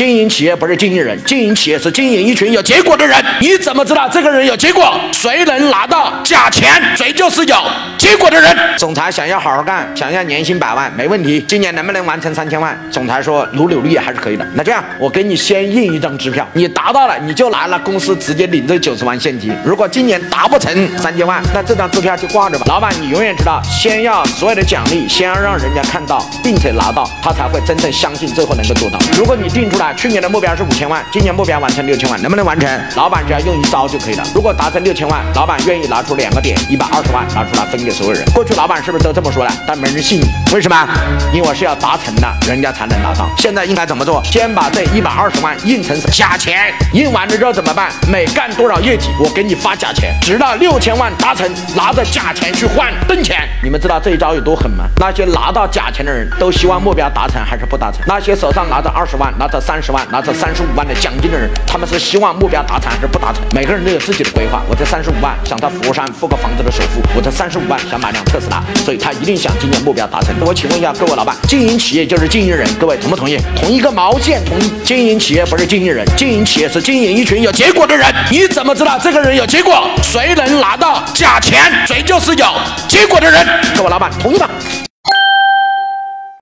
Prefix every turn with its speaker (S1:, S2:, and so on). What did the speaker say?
S1: 经营企业不是经营人，经营企业是经营一群有结果的人。你怎么知道这个人有结果？谁能拿到假钱，谁就是有结果的人。总裁想要好好干，想要年薪百万，没问题。今年能不能完成三千万？总裁说努努力还是可以的。那这样，我给你先印一张支票，你达到了，你就拿了公司直接领这九十万现金。如果今年达不成三千万，那这张支票就挂着吧。老板，你永远知道，先要所有的奖励，先要让人家看到，并且拿到，他才会真正相信最后能够做到。如果你定出来。去年的目标是五千万，今年目标完成六千万，能不能完成？老板只要用一招就可以了。如果达成六千万，老板愿意拿出两个点，一百二十万拿出来分给所有人。过去老板是不是都这么说的？但没人信，为什么？因为是要达成的，人家才能拿到。现在应该怎么做？先把这一百二十万印成假钱，印完了之后怎么办？每干多少业绩，我给你发假钱，直到六千万达成，拿着假钱去换挣钱。你们知道这一招有多狠吗？那些拿到假钱的人都希望目标达成还是不达成？那些手上拿着二十万，拿着三。十万拿着三十五万的奖金的人，他们是希望目标达成还是不达成？每个人都有自己的规划。我这三十五万想在佛山付个房子的首付，我这三十五万想买辆特斯拉，所以他一定想今年目标达成。我请问一下各位老板，经营企业就是经营人，各位同不同意？同一个毛线，同意。经营企业不是经营人，经营企业是经营一群有结果的人。你怎么知道这个人有结果？谁能拿到假钱，谁就是有结果的人。各位老板同意吗？